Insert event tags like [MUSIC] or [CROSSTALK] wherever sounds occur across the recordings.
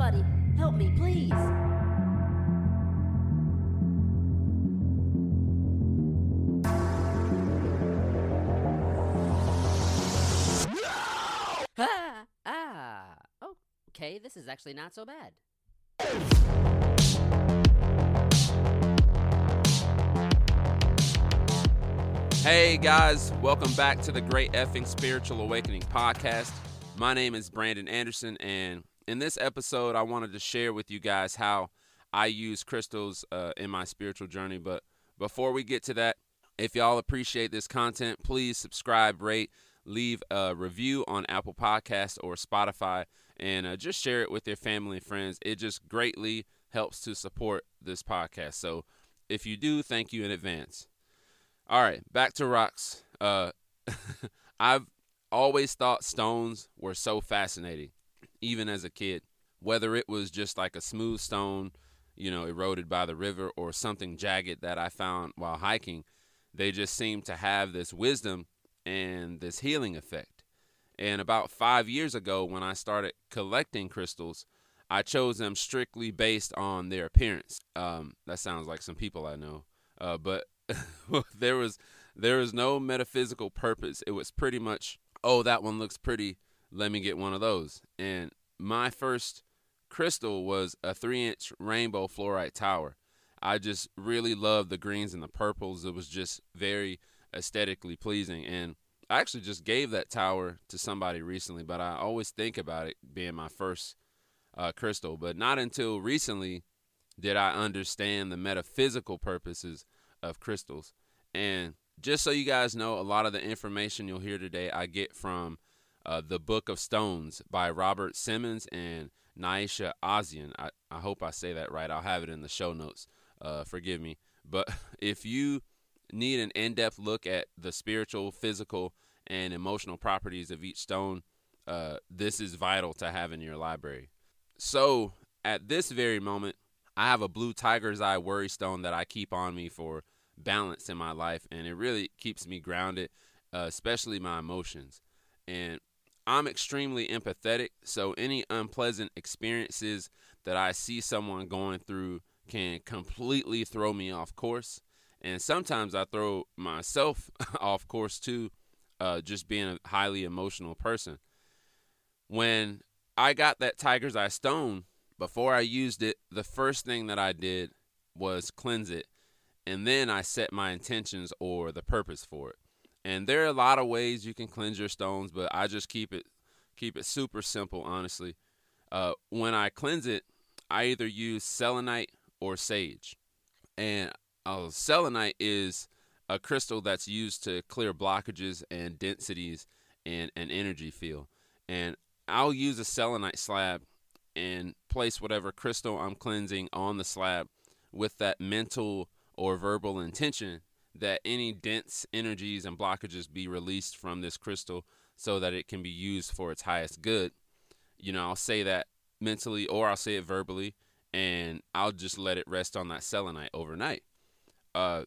Somebody help me, please. Ah, ah. Oh, okay, this is actually not so bad. Hey guys, welcome back to the Great Effing Spiritual Awakening podcast. My name is Brandon Anderson, and in this episode, I wanted to share with you guys how I use crystals uh, in my spiritual journey. But before we get to that, if y'all appreciate this content, please subscribe, rate, leave a review on Apple Podcasts or Spotify, and uh, just share it with your family and friends. It just greatly helps to support this podcast. So if you do, thank you in advance. All right, back to rocks. Uh, [LAUGHS] I've always thought stones were so fascinating, even as a kid. Whether it was just like a smooth stone, you know, eroded by the river, or something jagged that I found while hiking, they just seemed to have this wisdom and this healing effect. And about five years ago, when I started collecting crystals, I chose them strictly based on their appearance. Um, that sounds like some people I know, uh, but [LAUGHS] there was there was no metaphysical purpose. It was pretty much, oh, that one looks pretty. Let me get one of those. And my first crystal was a three inch rainbow fluorite tower. I just really loved the greens and the purples. It was just very aesthetically pleasing. And I actually just gave that tower to somebody recently, but I always think about it being my first uh, crystal. But not until recently did I understand the metaphysical purposes of crystals. And just so you guys know, a lot of the information you'll hear today I get from uh, the Book of Stones by Robert Simmons and Naisha Ahsian. I, I hope I say that right. I'll have it in the show notes. Uh, forgive me. But [LAUGHS] if you need an in depth look at the spiritual, physical, and emotional properties of each stone, uh, this is vital to have in your library. So, at this very moment, I have a blue tiger's eye worry stone that I keep on me for balance in my life, and it really keeps me grounded, uh, especially my emotions. And I'm extremely empathetic, so any unpleasant experiences that I see someone going through can completely throw me off course. And sometimes I throw myself [LAUGHS] off course too, uh, just being a highly emotional person. When I got that tiger's eye stone, before I used it, the first thing that I did was cleanse it and then I set my intentions or the purpose for it. And there are a lot of ways you can cleanse your stones, but I just keep it keep it super simple, honestly. Uh, when I cleanse it, I either use selenite or sage. And uh, selenite is a crystal that's used to clear blockages and densities and an energy field. And I'll use a selenite slab and place whatever crystal I'm cleansing on the slab with that mental or verbal intention that any dense energies and blockages be released from this crystal so that it can be used for its highest good. You know, I'll say that mentally or I'll say it verbally and I'll just let it rest on that selenite overnight. Uh,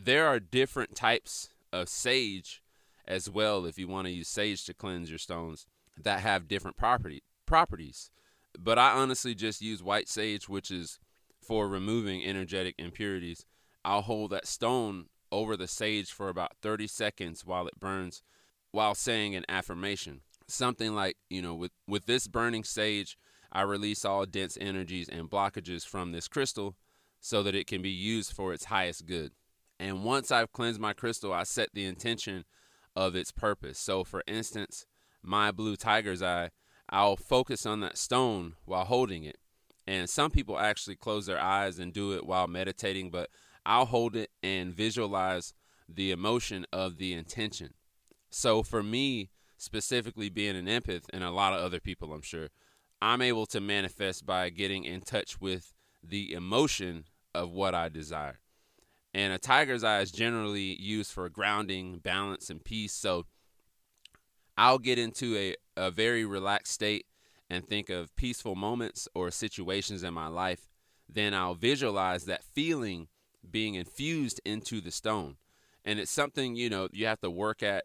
there are different types of sage as well if you want to use sage to cleanse your stones that have different property properties. But I honestly just use white sage which is for removing energetic impurities I'll hold that stone over the sage for about 30 seconds while it burns while saying an affirmation. Something like, you know, with, with this burning sage, I release all dense energies and blockages from this crystal so that it can be used for its highest good. And once I've cleansed my crystal, I set the intention of its purpose. So, for instance, my blue tiger's eye, I'll focus on that stone while holding it. And some people actually close their eyes and do it while meditating, but I'll hold it and visualize the emotion of the intention. So for me, specifically being an empath, and a lot of other people, I'm sure, I'm able to manifest by getting in touch with the emotion of what I desire. And a tiger's eye is generally used for grounding, balance, and peace. So I'll get into a, a very relaxed state and think of peaceful moments or situations in my life. Then I'll visualize that feeling being infused into the stone. And it's something, you know, you have to work at,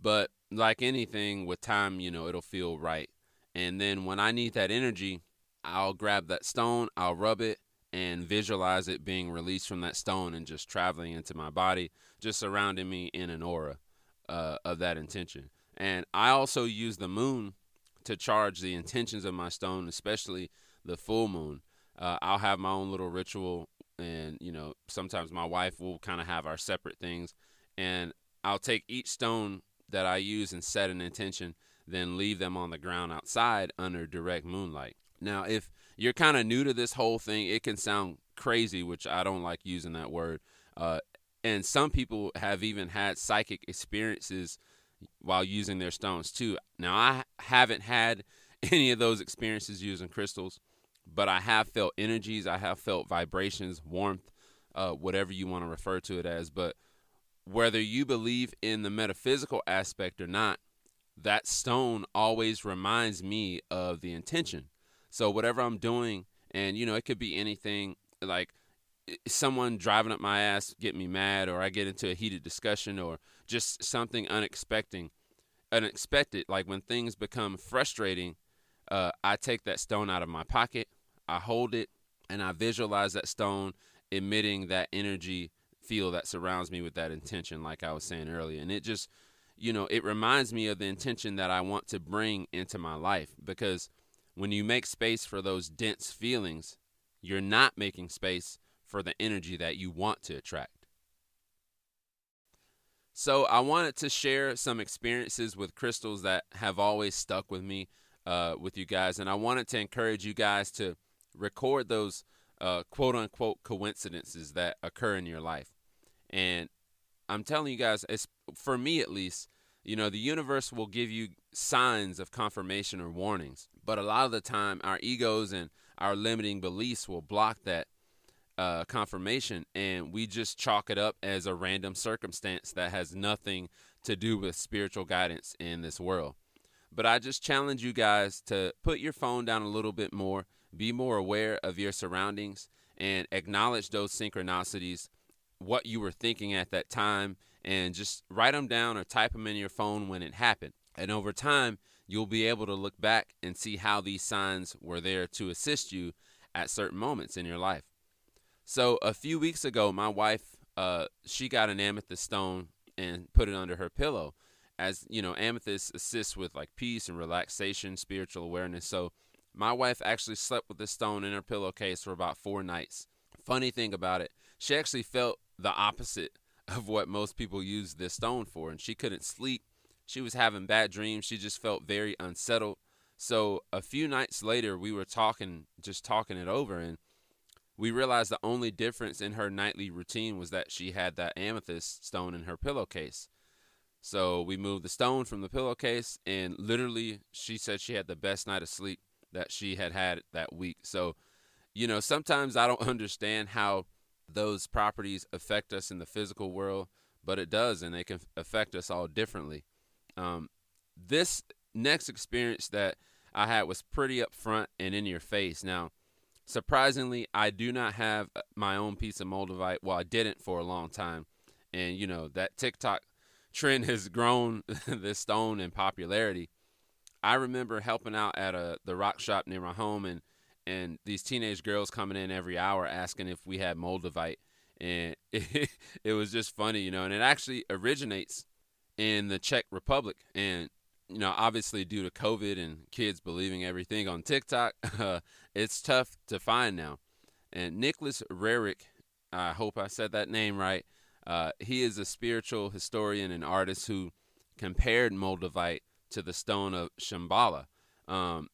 but like anything with time, you know, it'll feel right. And then when I need that energy, I'll grab that stone, I'll rub it, and visualize it being released from that stone and just traveling into my body, just surrounding me in an aura uh, of that intention. And I also use the moon to charge the intentions of my stone, especially the full moon. Uh, I'll have my own little ritual, and you know, sometimes my wife will kind of have our separate things, and I'll take each stone that I use and set an intention, then leave them on the ground outside under direct moonlight. Now, if you're kind of new to this whole thing, it can sound crazy, which I don't like using that word. Uh, and some people have even had psychic experiences while using their stones too. Now, I haven't had [LAUGHS] any of those experiences using crystals, but I have felt energies, I have felt vibrations, warmth, uh, whatever you want to refer to it as. But whether you believe in the metaphysical aspect or not, that stone always reminds me of the intention. So whatever I'm doing, and you know, it could be anything like someone driving up my ass get me mad, or I get into a heated discussion, or just something unexpected, unexpected. Like when things become frustrating, uh, I take that stone out of my pocket, I hold it, and I visualize that stone emitting that energy field that surrounds me with that intention, like I was saying earlier, and it just you know, it reminds me of the intention that I want to bring into my life. Because when you make space for those dense feelings, you're not making space for the energy that you want to attract. So, I wanted to share some experiences with crystals that have always stuck with me uh, with you guys, and I wanted to encourage you guys to record those uh, quote unquote coincidences that occur in your life. And I'm telling you guys, it's for me at least, you know, the universe will give you signs of confirmation or warnings, but a lot of the time, our egos and our limiting beliefs will block that uh, confirmation, and we just chalk it up as a random circumstance that has nothing to do with spiritual guidance in this world. But I just challenge you guys to put your phone down a little bit more, be more aware of your surroundings, and acknowledge those synchronicities what you were thinking at that time and just write them down or type them in your phone when it happened. And over time, you'll be able to look back and see how these signs were there to assist you at certain moments in your life. So a few weeks ago, my wife, uh, she got an amethyst stone and put it under her pillow. As you know, amethyst assists with like peace and relaxation, spiritual awareness. So my wife actually slept with this stone in her pillowcase for about four nights. Funny thing about it, she actually felt the opposite [LAUGHS] of what most people use this stone for. And she couldn't sleep. She was having bad dreams. She just felt very unsettled. So a few nights later, we were talking, just talking it over, and we realized the only difference in her nightly routine was that she had that amethyst stone in her pillowcase. So we moved the stone from the pillowcase, and literally, she said she had the best night of sleep that she had had that week. So, you know, sometimes I don't [LAUGHS] understand how those properties affect us in the physical world, but it does, and they can affect us all differently. Um, this next experience that I had was pretty upfront and in your face. Now, surprisingly, I do not have uh, my own piece of moldavite. Well, I didn't for a long time, and you know that TikTok trend [LAUGHS] has grown [LAUGHS] this stone in popularity. I remember helping out at a the rock shop near my home, and and these teenage girls coming in every hour asking if we had moldavite and it, [LAUGHS] it was just funny you know and it actually originates in the czech republic and you know obviously due to covid and kids believing everything on tiktok uh, [LAUGHS] it's tough to find now. And Nicholas Roerich i hope i said that name right uh, he is a spiritual historian and artist who compared moldavite to the stone of shambhala um,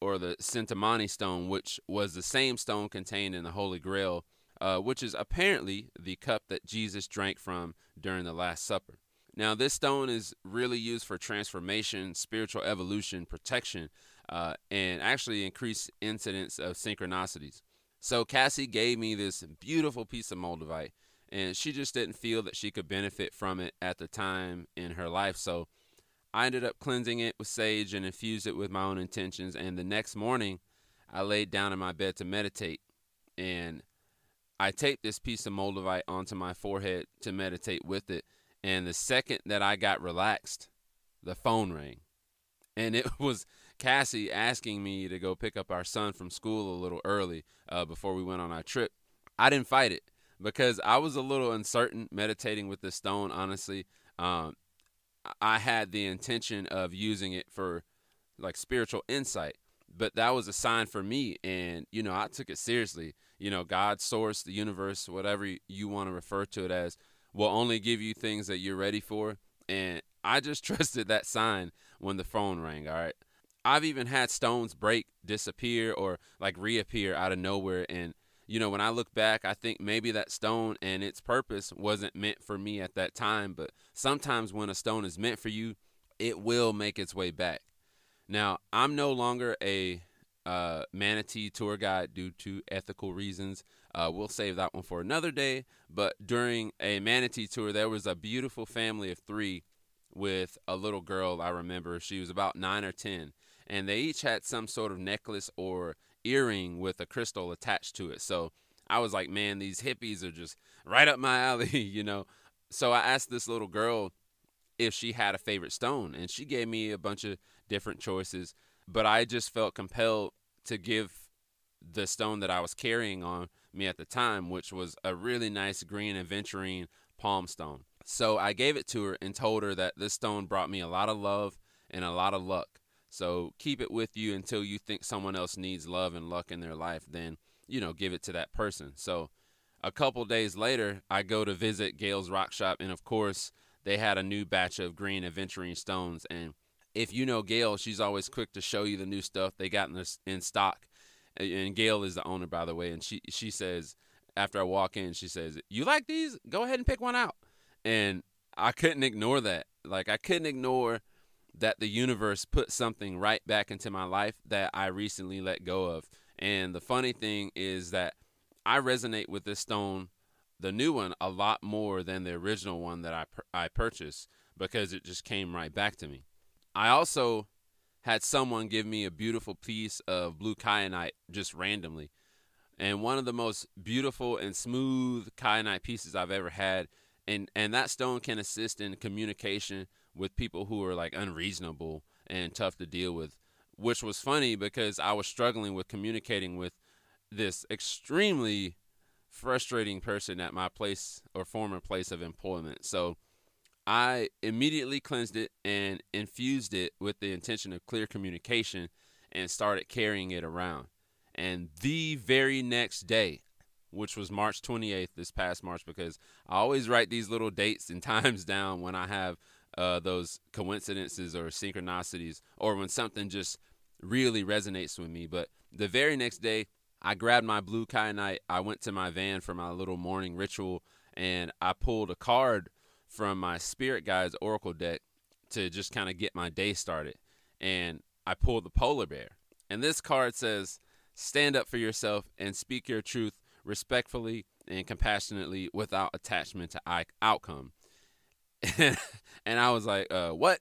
or the Chintamani stone, which was the same stone contained in the Holy Grail, uh, which is apparently the cup that Jesus drank from during the Last Supper. Now, this stone is really used for transformation, spiritual evolution, protection, uh, and actually increased incidence of synchronicities. So, Cassie gave me this beautiful piece of moldavite, and she just didn't feel that she could benefit from it at the time in her life. So, I ended up cleansing it with sage and infused it with my own intentions. And the next morning, I laid down in my bed to meditate. And I taped this piece of moldavite onto my forehead to meditate with it. And the second that I got relaxed, the phone rang. And it [LAUGHS] was Cassie asking me to go pick up our son from school a little early uh, before we went on our trip. I didn't fight it because I was a little uncertain meditating with the stone. Honestly, um, I had the intention of using it for like spiritual insight, but that was a sign for me, and you know I took it seriously. You know, God, source, the universe, whatever you want to refer to it as, will only give you things that you're ready for, and I just [LAUGHS] trusted that sign when the phone rang. All right. I've even had stones break, disappear, or like reappear out of nowhere. And, you know, when I look back, I think maybe that stone and its purpose wasn't meant for me at that time. But sometimes when a stone is meant for you, it will make its way back. Now, I'm no longer a uh, manatee tour guide due to ethical reasons. Uh, we'll save that one for another day. But during a manatee tour, there was a beautiful family of three with a little girl. I remember she was about nine or 10 and they each had some sort of necklace or earring with a crystal attached to it. So I was like, man, these hippies are just right up my [LAUGHS] alley, you know. So I asked this little girl if she had a favorite stone, and she gave me a bunch of different choices, but I just felt compelled to give the stone that I was carrying on me at the time, which was a really nice green aventurine palm stone. So I gave it to her and told her that this stone brought me a lot of love and a lot of luck. So keep it with you until you think someone else needs love and luck in their life. Then, you know, give it to that person. So a couple days later, I go to visit Gail's Rock Shop. And of course, they had a new batch of green aventurine stones. And if you know Gail, she's always quick to show you the new stuff they got in, this, in stock. And Gail is the owner, by the way. And she, she says, after I walk in, she says, You like these? Go ahead and pick one out. And I couldn't ignore that. Like, I couldn't ignore that the universe put something right back into my life that I recently let go of. And the funny thing is that I resonate with this stone, the new one, a lot more than the original one that I I purchased because it just came right back to me. I also had someone give me a beautiful piece of blue kyanite just randomly. And one of the most beautiful and smooth kyanite pieces I've ever had. And and that stone can assist in communication with people who are like unreasonable and tough to deal with, which was funny because I was struggling with communicating with this extremely frustrating person at my place or former place of employment. So I immediately cleansed it and infused it with the intention of clear communication and started carrying it around. And the very next day, which was March 28th, this past March, because I always write these little dates and [LAUGHS] times down when I have uh, those coincidences or synchronicities or when something just really resonates with me. But the very next day, I grabbed my blue kyanite. I went to my van for my little morning ritual and I pulled a card from my spirit guide's oracle deck to just kind of get my day started. And I pulled the polar bear. And this card says, Stand up for yourself and speak your truth respectfully and compassionately without attachment to outcome. [LAUGHS] and I was like, uh, what?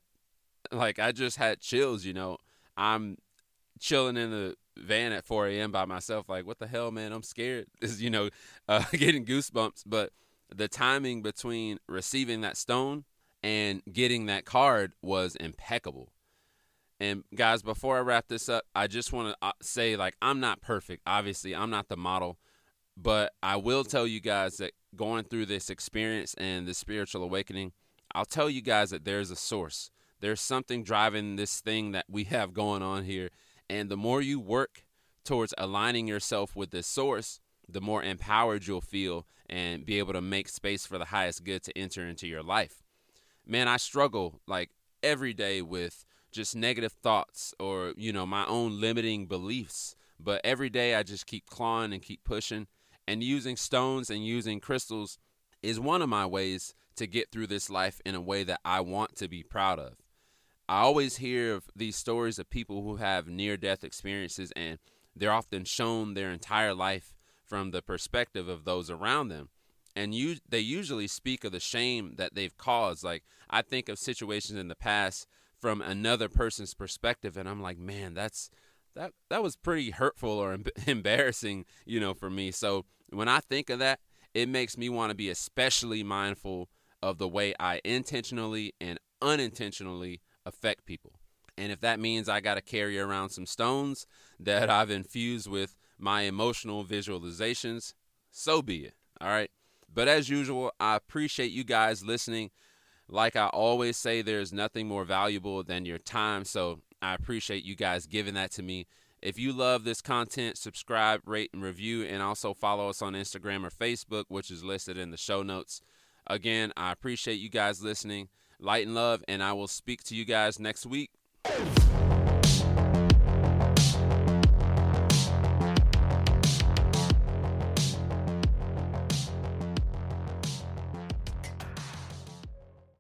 Like, I just had chills, you know. I'm chilling in the van at 4 a.m. by myself. Like, what the hell, man? I'm scared. Is [LAUGHS] you know, uh, [LAUGHS] getting goosebumps. But the timing between receiving that stone and getting that card was impeccable. And guys, before I wrap this up, I just want to uh, say, like, I'm not perfect. Obviously, I'm not the model, but I will tell you guys that going through this experience and the spiritual awakening I'll tell you guys that there's a source. There's something driving this thing that we have going on here. And the more you work towards aligning yourself with this source, the more empowered you'll feel and be able to make space for the highest good to enter into your life. Man, I struggle like every day with just negative thoughts or, you know, my own limiting beliefs. But every day I just keep clawing and keep pushing. And using stones and using crystals is one of my ways to get through this life in a way that I want to be proud of. I always hear of these stories of people who have near death experiences, and they're often shown their entire life from the perspective of those around them. And you, they usually speak of the shame that they've caused. Like, I think of situations in the past from another person's perspective, and I'm like, man, that's that that was pretty hurtful or [LAUGHS] embarrassing, you know, for me. So when I think of that, it makes me want to be especially mindful of the way I intentionally and unintentionally affect people. And if that means I got to carry around some stones that I've infused with my emotional visualizations, so be it. All right. But as usual, I appreciate you guys listening. Like I always say, there's nothing more valuable than your time. So I appreciate you guys giving that to me. If you love this content, subscribe, rate, and review, and also follow us on Instagram or Facebook, which is listed in the show notes. Again, I appreciate you guys listening. Light and love, and I will speak to you guys next week.